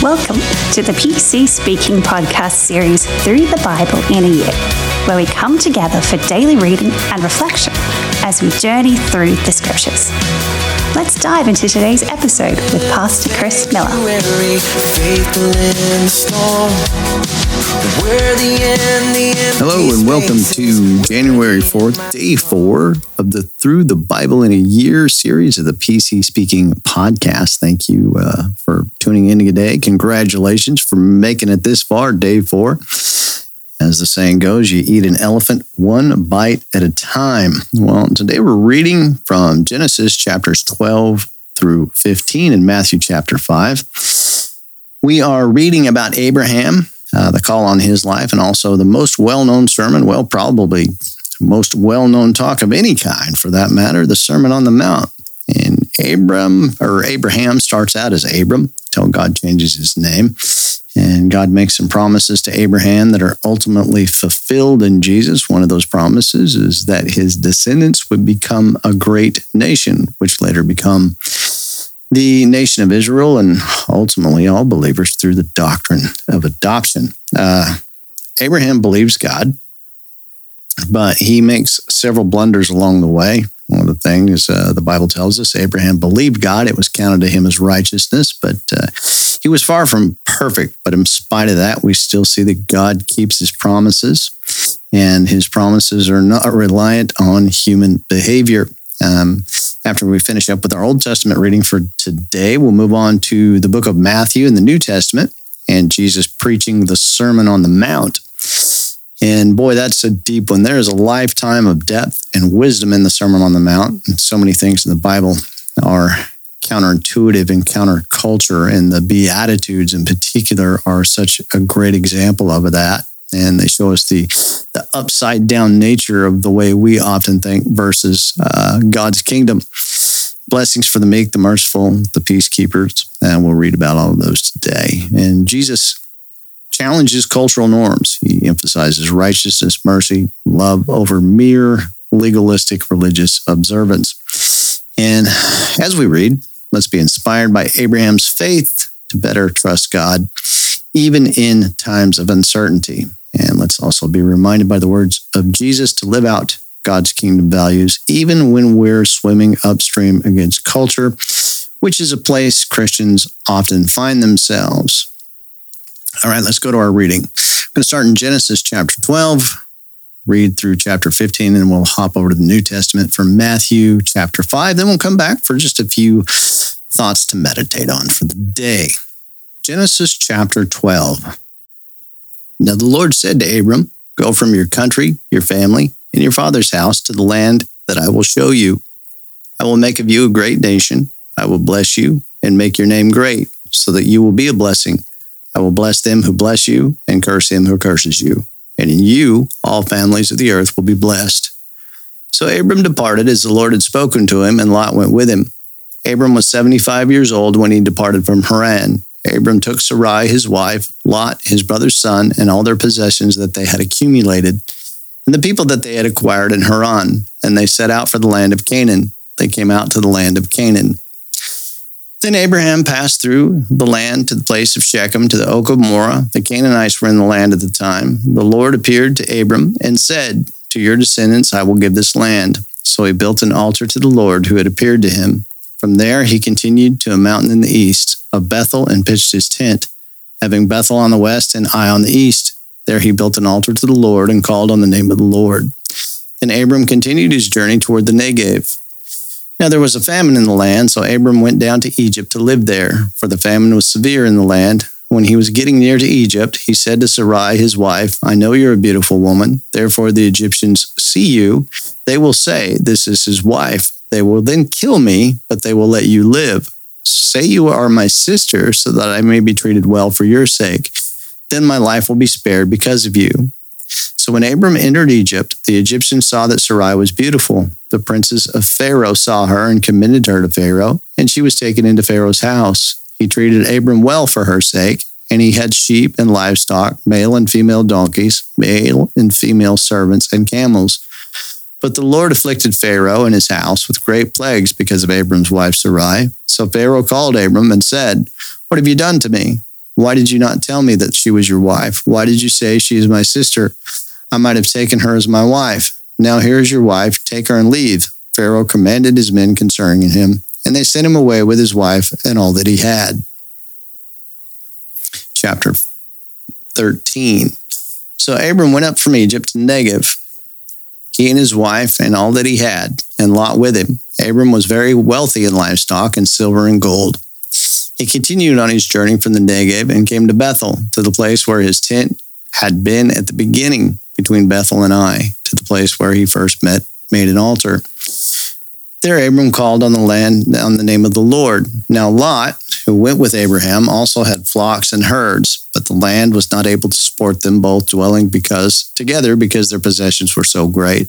Welcome to the PC Speaking podcast series Through the Bible in a Year, where we come together for daily reading and reflection as we journey through the scriptures. Let's dive into today's episode with Pastor Chris Miller. Hello and welcome to January 4th, day four of the Through the Bible in a Year series of the PC Speaking podcast. Thank you uh, for tuning in today. Congratulations for making it this far, day four. As the saying goes, you eat an elephant one bite at a time. Well, today we're reading from Genesis chapters 12 through 15 and Matthew chapter 5. We are reading about Abraham, uh, the call on his life, and also the most well known sermon, well, probably most well known talk of any kind for that matter, the Sermon on the Mount. And Abram or Abraham starts out as Abram until God changes his name. And God makes some promises to Abraham that are ultimately fulfilled in Jesus. One of those promises is that his descendants would become a great nation, which later become the nation of Israel and ultimately all believers through the doctrine of adoption. Uh, Abraham believes God, but he makes several blunders along the way. One of the things uh, the Bible tells us Abraham believed God, it was counted to him as righteousness, but uh, he was far from perfect. But in spite of that, we still see that God keeps his promises, and his promises are not reliant on human behavior. Um, after we finish up with our Old Testament reading for today, we'll move on to the book of Matthew in the New Testament and Jesus preaching the Sermon on the Mount. And boy, that's a deep one. There is a lifetime of depth and wisdom in the Sermon on the Mount. And so many things in the Bible are counterintuitive and counterculture. And the Beatitudes in particular are such a great example of that. And they show us the, the upside down nature of the way we often think versus uh, God's kingdom. Blessings for the meek, the merciful, the peacekeepers. And we'll read about all of those today. And Jesus challenges cultural norms. He emphasizes righteousness, mercy, love over mere legalistic religious observance. And as we read, let's be inspired by Abraham's faith to better trust God, even in times of uncertainty. And let's also be reminded by the words of Jesus to live out God's kingdom values, even when we're swimming upstream against culture, which is a place Christians often find themselves. All right, let's go to our reading. I'm going to start in Genesis chapter 12, read through chapter 15, and we'll hop over to the New Testament from Matthew chapter 5. Then we'll come back for just a few thoughts to meditate on for the day. Genesis chapter 12. Now the Lord said to Abram, Go from your country, your family, and your father's house to the land that I will show you. I will make of you a great nation. I will bless you and make your name great, so that you will be a blessing. I will bless them who bless you and curse him who curses you. And in you, all families of the earth will be blessed. So Abram departed as the Lord had spoken to him, and Lot went with him. Abram was 75 years old when he departed from Haran. Abram took Sarai, his wife, Lot, his brother's son, and all their possessions that they had accumulated, and the people that they had acquired in Haran, and they set out for the land of Canaan. They came out to the land of Canaan. Then Abraham passed through the land to the place of Shechem, to the oak of Moreh. The Canaanites were in the land at the time. The Lord appeared to Abram and said, To your descendants I will give this land. So he built an altar to the Lord who had appeared to him. From there he continued to a mountain in the east of Bethel and pitched his tent, having Bethel on the west and Ai on the east. There he built an altar to the Lord and called on the name of the Lord. Then Abram continued his journey toward the Negev. Now there was a famine in the land, so Abram went down to Egypt to live there, for the famine was severe in the land. When he was getting near to Egypt, he said to Sarai, his wife, I know you're a beautiful woman. Therefore, the Egyptians see you. They will say, This is his wife. They will then kill me, but they will let you live. Say you are my sister, so that I may be treated well for your sake. Then my life will be spared because of you. So when Abram entered Egypt, the Egyptians saw that Sarai was beautiful. The princes of Pharaoh saw her and committed her to Pharaoh, and she was taken into Pharaoh's house. He treated Abram well for her sake, and he had sheep and livestock, male and female donkeys, male and female servants, and camels. But the Lord afflicted Pharaoh and his house with great plagues because of Abram's wife Sarai. So Pharaoh called Abram and said, What have you done to me? Why did you not tell me that she was your wife? Why did you say she is my sister? I might have taken her as my wife. Now here is your wife. Take her and leave. Pharaoh commanded his men concerning him, and they sent him away with his wife and all that he had. Chapter 13. So Abram went up from Egypt to Negev, he and his wife and all that he had, and Lot with him. Abram was very wealthy in livestock and silver and gold. He continued on his journey from the Negev and came to Bethel, to the place where his tent had been at the beginning between Bethel and Ai, to the place where he first met, made an altar. There Abram called on the land on the name of the Lord. Now Lot, who went with Abraham, also had flocks and herds, but the land was not able to support them both dwelling because together because their possessions were so great.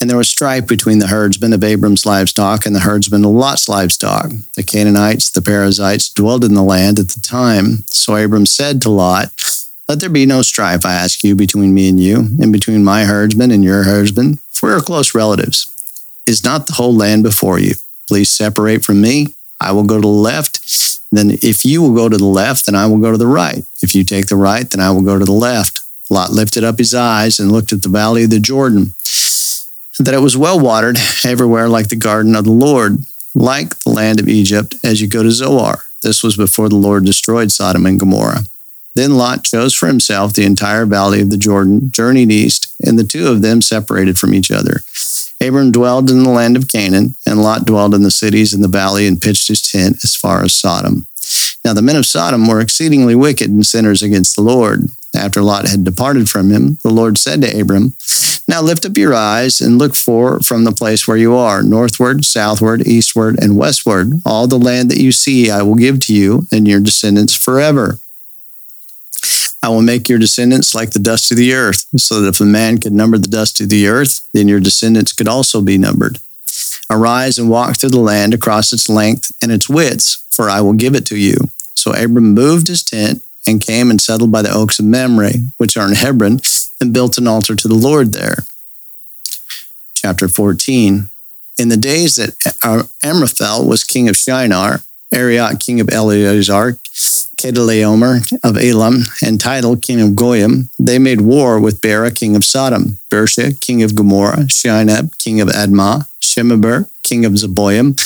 And there was strife between the herdsmen of Abram's livestock and the herdsmen of Lot's livestock. The Canaanites, the Perizzites dwelled in the land at the time. So Abram said to Lot, Let there be no strife, I ask you, between me and you, and between my herdsmen and your herdsmen, for we are close relatives. Is not the whole land before you? Please separate from me. I will go to the left. Then if you will go to the left, then I will go to the right. If you take the right, then I will go to the left. Lot lifted up his eyes and looked at the valley of the Jordan that it was well watered everywhere like the garden of the Lord, like the land of Egypt as you go to Zoar. This was before the Lord destroyed Sodom and Gomorrah. Then Lot chose for himself the entire valley of the Jordan, journeyed east, and the two of them separated from each other. Abram dwelled in the land of Canaan, and Lot dwelled in the cities in the valley and pitched his tent as far as Sodom. Now the men of Sodom were exceedingly wicked and sinners against the Lord. After Lot had departed from him, the Lord said to Abram, Now lift up your eyes and look for from the place where you are, northward, southward, eastward, and westward. All the land that you see I will give to you and your descendants forever. I will make your descendants like the dust of the earth, so that if a man could number the dust of the earth, then your descendants could also be numbered. Arise and walk through the land across its length and its width, for I will give it to you. So Abram moved his tent and came and settled by the oaks of Mamre, which are in Hebron, and built an altar to the Lord there. Chapter 14. In the days that Amraphel was king of Shinar, Arioch king of Eleazar, Kedorlaomer of Elam, and Tidal king of Goyim, they made war with Bera king of Sodom, Birsha king of Gomorrah, Shinab king of Admah, Shemeber king of Zeboim,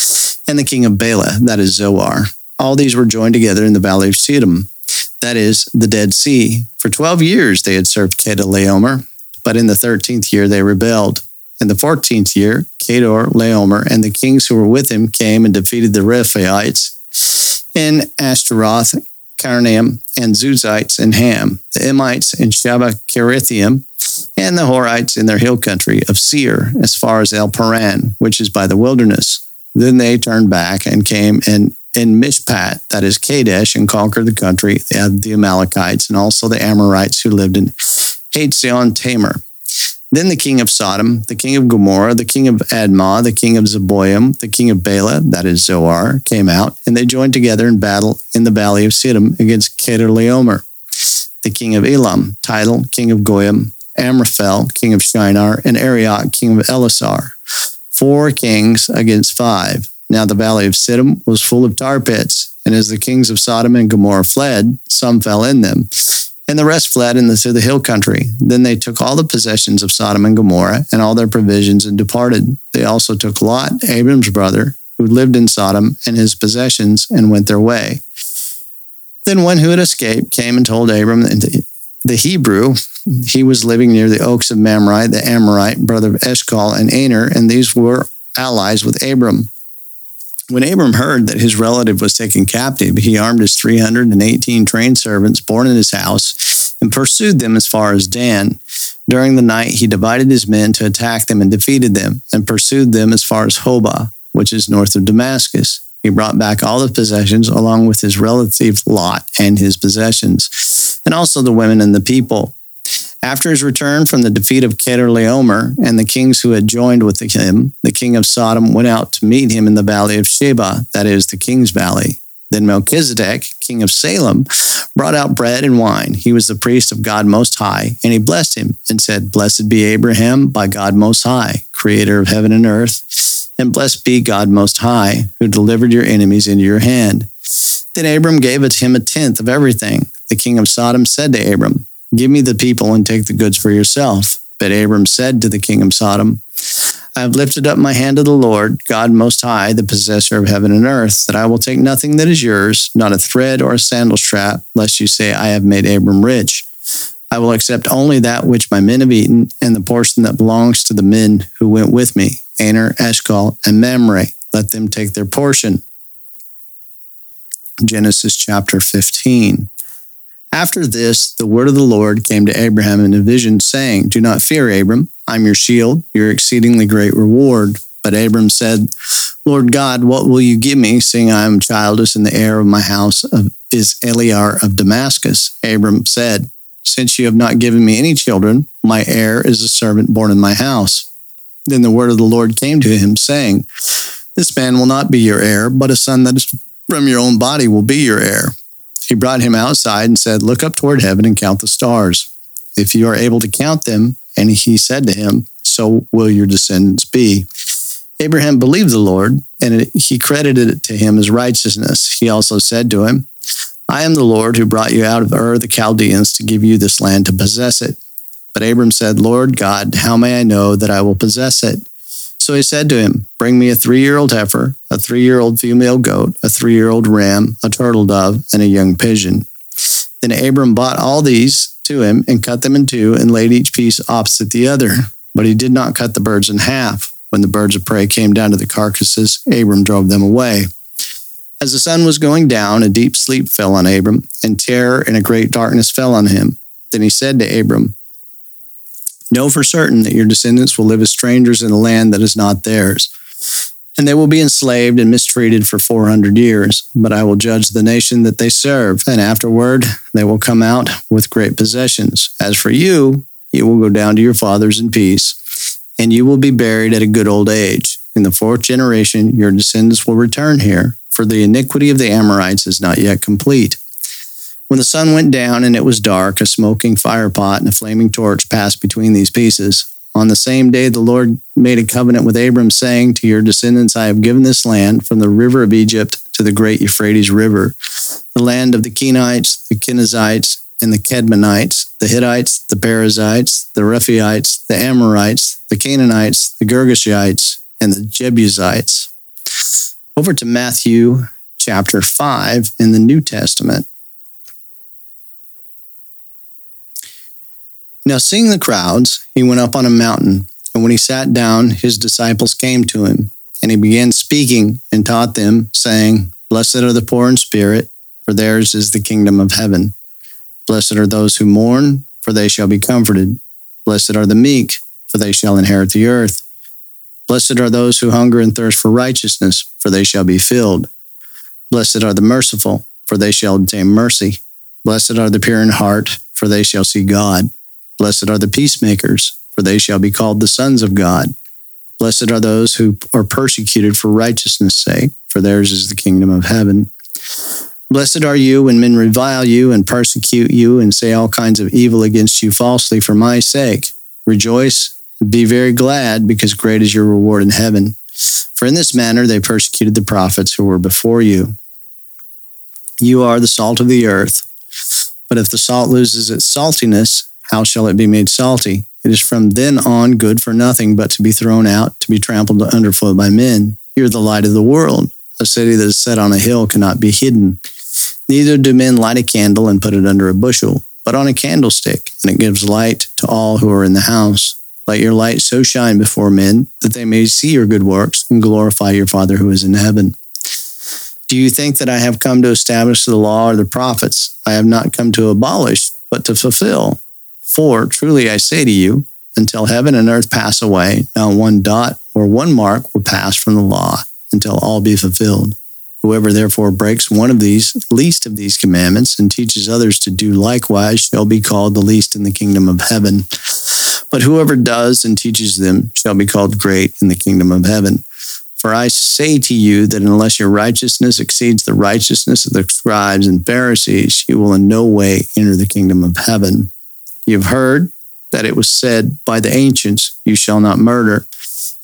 and the king of Bela, that is Zoar. All these were joined together in the valley of Siddim that is the Dead Sea. For 12 years they had served Kedorlaomer, but in the 13th year they rebelled. In the 14th year, Kedorlaomer and the kings who were with him came and defeated the Rephaites in Ashtaroth, Karnaim, and Zuzites in Ham, the Emites in Shaveh Kiriathaim, and the Horites in their hill country of Seir, as far as El Paran, which is by the wilderness. Then they turned back and came and En Mishpat, that is Kadesh, and conquered the country. of the Amalekites and also the Amorites who lived in Hazezon Tamar. Then the king of Sodom, the king of Gomorrah, the king of Admah, the king of Zeboim, the king of Bela, that is Zoar, came out, and they joined together in battle in the valley of Siddim against Kedorlaomer. The king of Elam, Tidal, king of Goyim, Amraphel, king of Shinar, and Arioch, king of Elasar. Four kings against five. Now the valley of Siddim was full of tar pits, and as the kings of Sodom and Gomorrah fled, some fell in them, and the rest fled into the hill country. Then they took all the possessions of Sodom and Gomorrah and all their provisions and departed. They also took Lot, Abram's brother, who lived in Sodom, and his possessions, and went their way. Then one who had escaped came and told Abram the Hebrew, he was living near the oaks of Mamre, the Amorite, brother of Eshcol and Aner, and these were allies with Abram. When Abram heard that his relative was taken captive, he armed his 318 trained servants born in his house and pursued them as far as Dan. During the night, he divided his men to attack them and defeated them, and pursued them as far as Hobah, which is north of Damascus. He brought back all the possessions along with his relative Lot and his possessions, and also the women and the people. After his return from the defeat of Kedorlaomer and the kings who had joined with him, the king of Sodom went out to meet him in the valley of Shaveh, that is, the king's valley. Then Melchizedek, king of Salem, brought out bread and wine. He was the priest of God Most High, and he blessed him and said, Blessed be Abraham by God Most High, creator of heaven and earth, and blessed be God Most High, who delivered your enemies into your hand. Then Abram gave it him a tenth of everything. The king of Sodom said to Abram, Give me the people and take the goods for yourself. But Abram said to the king of Sodom, I have lifted up my hand to the Lord, God Most High, the possessor of heaven and earth, that I will take nothing that is yours, not a thread or a sandal strap, lest you say, I have made Abram rich. I will accept only that which my men have eaten, and the portion that belongs to the men who went with me, Aner, Eshcol, and Mamre. Let them take their portion. Genesis chapter 15. After this, the word of the Lord came to Abraham in a vision, saying, Do not fear, Abram. I'm your shield, your exceedingly great reward. But Abram said, Lord God, what will you give me, seeing I am childless, and the heir of my house is Eliezer of Damascus? Abram said, Since you have not given me any children, my heir is a servant born in my house. Then the word of the Lord came to him, saying, This man will not be your heir, but a son that is from your own body will be your heir. He brought him outside and said, Look up toward heaven and count the stars. If you are able to count them, and he said to him, So will your descendants be. Abraham believed the Lord, and he credited it to him as righteousness. He also said to him, I am the Lord who brought you out of Ur the Chaldeans to give you this land to possess it. But Abram said, Lord God, how may I know that I will possess it? So he said to him, Bring me a three year old heifer, a three year old female goat, a three year old ram, a turtle dove, and a young pigeon. Then Abram bought all these to him and cut them in two and laid each piece opposite the other. But he did not cut the birds in half. When the birds of prey came down to the carcasses, Abram drove them away. As the sun was going down, a deep sleep fell on Abram, and terror and a great darkness fell on him. Then he said to Abram, Know for certain that your descendants will live as strangers in a land that is not theirs. And they will be enslaved and mistreated for 400 years. But I will judge the nation that they serve, and afterward they will come out with great possessions. As for you, you will go down to your fathers in peace, and you will be buried at a good old age. In the fourth generation, your descendants will return here, for the iniquity of the Amorites is not yet complete. When the sun went down and it was dark, a smoking firepot and a flaming torch passed between these pieces. On the same day, the Lord made a covenant with Abram, saying, To your descendants I have given this land from the river of Egypt to the great Euphrates River, the land of the Kenites, the Kenizzites, and the Kedmonites, the Hittites, the Perizzites, the Rephaites, the Amorites, the Canaanites, the Girgashites, and the Jebusites. Over to Matthew chapter 5 in the New Testament. Now, seeing the crowds, he went up on a mountain, and when he sat down, his disciples came to him, and he began speaking and taught them, saying, Blessed are the poor in spirit, for theirs is the kingdom of heaven. Blessed are those who mourn, for they shall be comforted. Blessed are the meek, for they shall inherit the earth. Blessed are those who hunger and thirst for righteousness, for they shall be filled. Blessed are the merciful, for they shall obtain mercy. Blessed are the pure in heart, for they shall see God. Blessed are the peacemakers, for they shall be called the sons of God. Blessed are those who are persecuted for righteousness' sake, for theirs is the kingdom of heaven. Blessed are you when men revile you and persecute you and say all kinds of evil against you falsely for my sake. Rejoice be very glad, because great is your reward in heaven. For in this manner they persecuted the prophets who were before you. You are the salt of the earth. But if the salt loses its saltiness, how shall it be made salty? It is from then on good for nothing but to be thrown out, to be trampled underfoot by men. You are the light of the world. A city that is set on a hill cannot be hidden. Neither do men light a candle and put it under a bushel, but on a candlestick, and it gives light to all who are in the house. Let your light so shine before men that they may see your good works and glorify your Father who is in heaven. Do you think that I have come to establish the law or the prophets? I have not come to abolish, but to fulfill. For truly I say to you, until heaven and earth pass away, not one dot or one mark will pass from the law until all be fulfilled. Whoever therefore breaks one of these least of these commandments and teaches others to do likewise shall be called the least in the kingdom of heaven. But whoever does and teaches them shall be called great in the kingdom of heaven. For I say to you that unless your righteousness exceeds the righteousness of the scribes and Pharisees, you will in no way enter the kingdom of heaven. You've heard that it was said by the ancients, You shall not murder,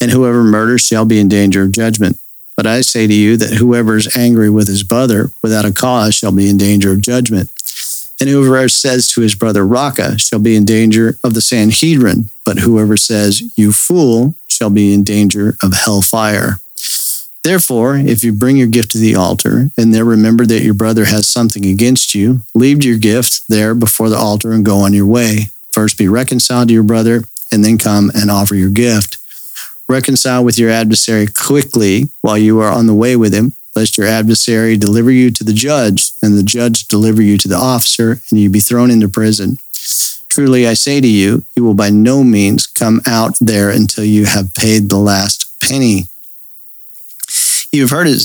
and whoever murders shall be in danger of judgment. But I say to you that whoever is angry with his brother without a cause shall be in danger of judgment. And whoever says to his brother, Raca, shall be in danger of the Sanhedrin. But whoever says, You fool, shall be in danger of hellfire. Therefore, if you bring your gift to the altar and there remember that your brother has something against you, leave your gift there before the altar and go on your way. First be reconciled to your brother and then come and offer your gift. Reconcile with your adversary quickly while you are on the way with him, lest your adversary deliver you to the judge, and the judge deliver you to the officer, and you be thrown into prison. Truly I say to you, you will by no means come out there until you have paid the last penny. You've heard, it,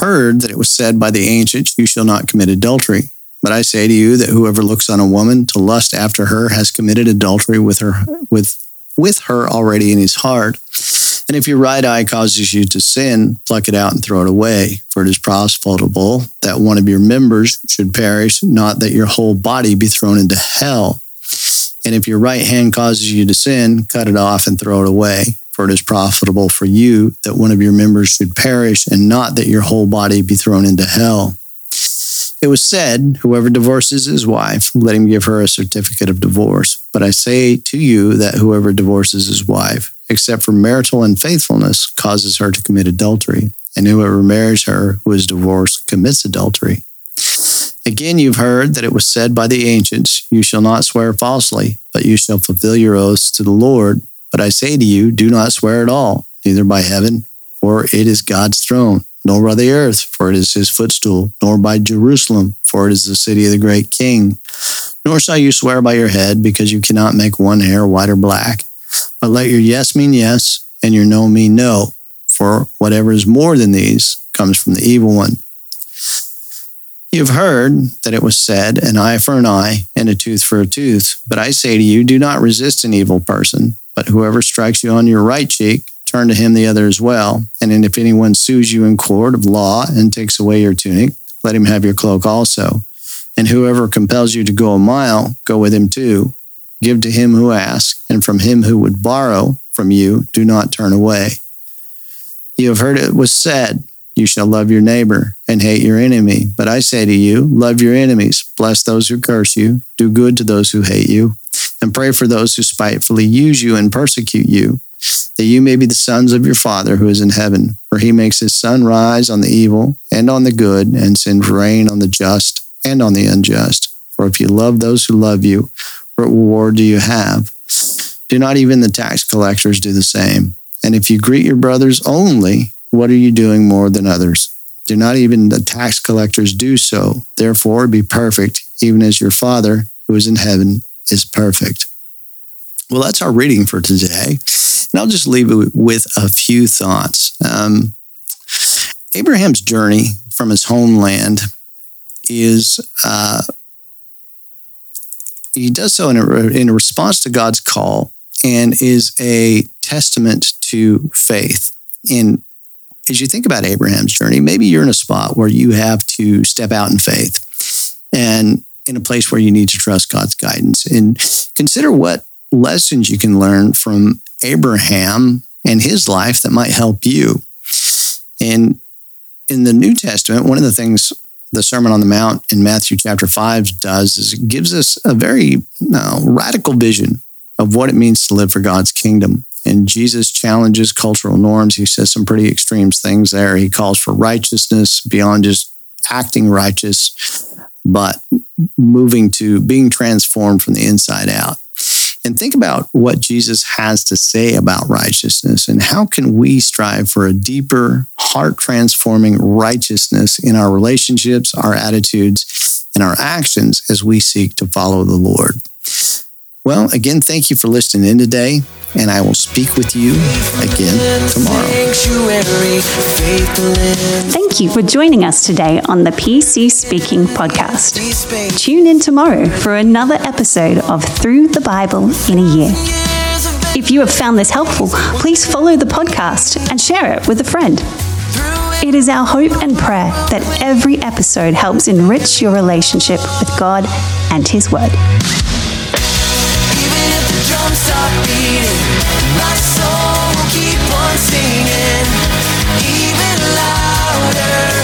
heard that it was said by the ancients, You shall not commit adultery. But I say to you that whoever looks on a woman to lust after her has committed adultery with her with with her already in his heart. And if your right eye causes you to sin, pluck it out and throw it away, for it is profitable that one of your members should perish, not that your whole body be thrown into hell. And if your right hand causes you to sin, cut it off and throw it away, for it is profitable for you that one of your members should perish, and not that your whole body be thrown into hell. It was said, Whoever divorces his wife, let him give her a certificate of divorce. But I say to you that whoever divorces his wife, except for marital unfaithfulness, causes her to commit adultery. And whoever marries her who is divorced commits adultery. Again, you've heard that it was said by the ancients, You shall not swear falsely, but you shall fulfill your oaths to the Lord. But I say to you, do not swear at all, neither by heaven, for it is God's throne nor by the earth, for it is his footstool, nor by Jerusalem, for it is the city of the great king. Nor shall you swear by your head, because you cannot make one hair white or black. But let your yes mean yes, and your no mean no, for whatever is more than these comes from the evil one. You have heard that it was said, an eye for an eye, and a tooth for a tooth. But I say to you, do not resist an evil person, but whoever strikes you on your right cheek, turn to him the other as well. And if anyone sues you in court of law and takes away your tunic, let him have your cloak also. And whoever compels you to go a mile, go with him too. Give to him who asks, and from him who would borrow from you, do not turn away. You have heard it was said, You shall love your neighbor and hate your enemy. But I say to you, love your enemies, bless those who curse you, do good to those who hate you, and pray for those who spitefully use you and persecute you that you may be the sons of your Father who is in heaven. For he makes his sun rise on the evil and on the good, and sends rain on the just and on the unjust. For if you love those who love you, what reward do you have? Do not even the tax collectors do the same? And if you greet your brothers only, what are you doing more than others? Do not even the tax collectors do so? Therefore, be perfect, even as your Father who is in heaven is perfect. Well, that's our reading for today. And I'll just leave it with a few thoughts. Um, Abraham's journey from his homeland is, uh, he does so in a, in response to God's call and is a testament to faith. And as you think about Abraham's journey, maybe you're in a spot where you have to step out in faith and in a place where you need to trust God's guidance and consider what lessons you can learn from Abraham and his life that might help you. And in the New Testament, one of the things the Sermon on the Mount in Matthew chapter 5 does is it gives us a very uh, radical vision of what it means to live for God's kingdom. And Jesus challenges cultural norms. He says some pretty extreme things there. He calls for righteousness beyond just acting righteous, but moving to being transformed from the inside out and think about what Jesus has to say about righteousness and how can we strive for a deeper, heart transforming righteousness in our relationships, our attitudes, and our actions as we seek to follow the Lord. Well, again, thank you for listening in today, and I will speak with you again tomorrow. Thank you for joining us today on the PC Speaking podcast. Tune in tomorrow for another episode of Through the Bible in a Year. If you have found this helpful, please follow the podcast and share it with a friend. It is our hope and prayer that every episode helps enrich your relationship with God and His Word don't stop beating. My soul will keep on singing, even louder.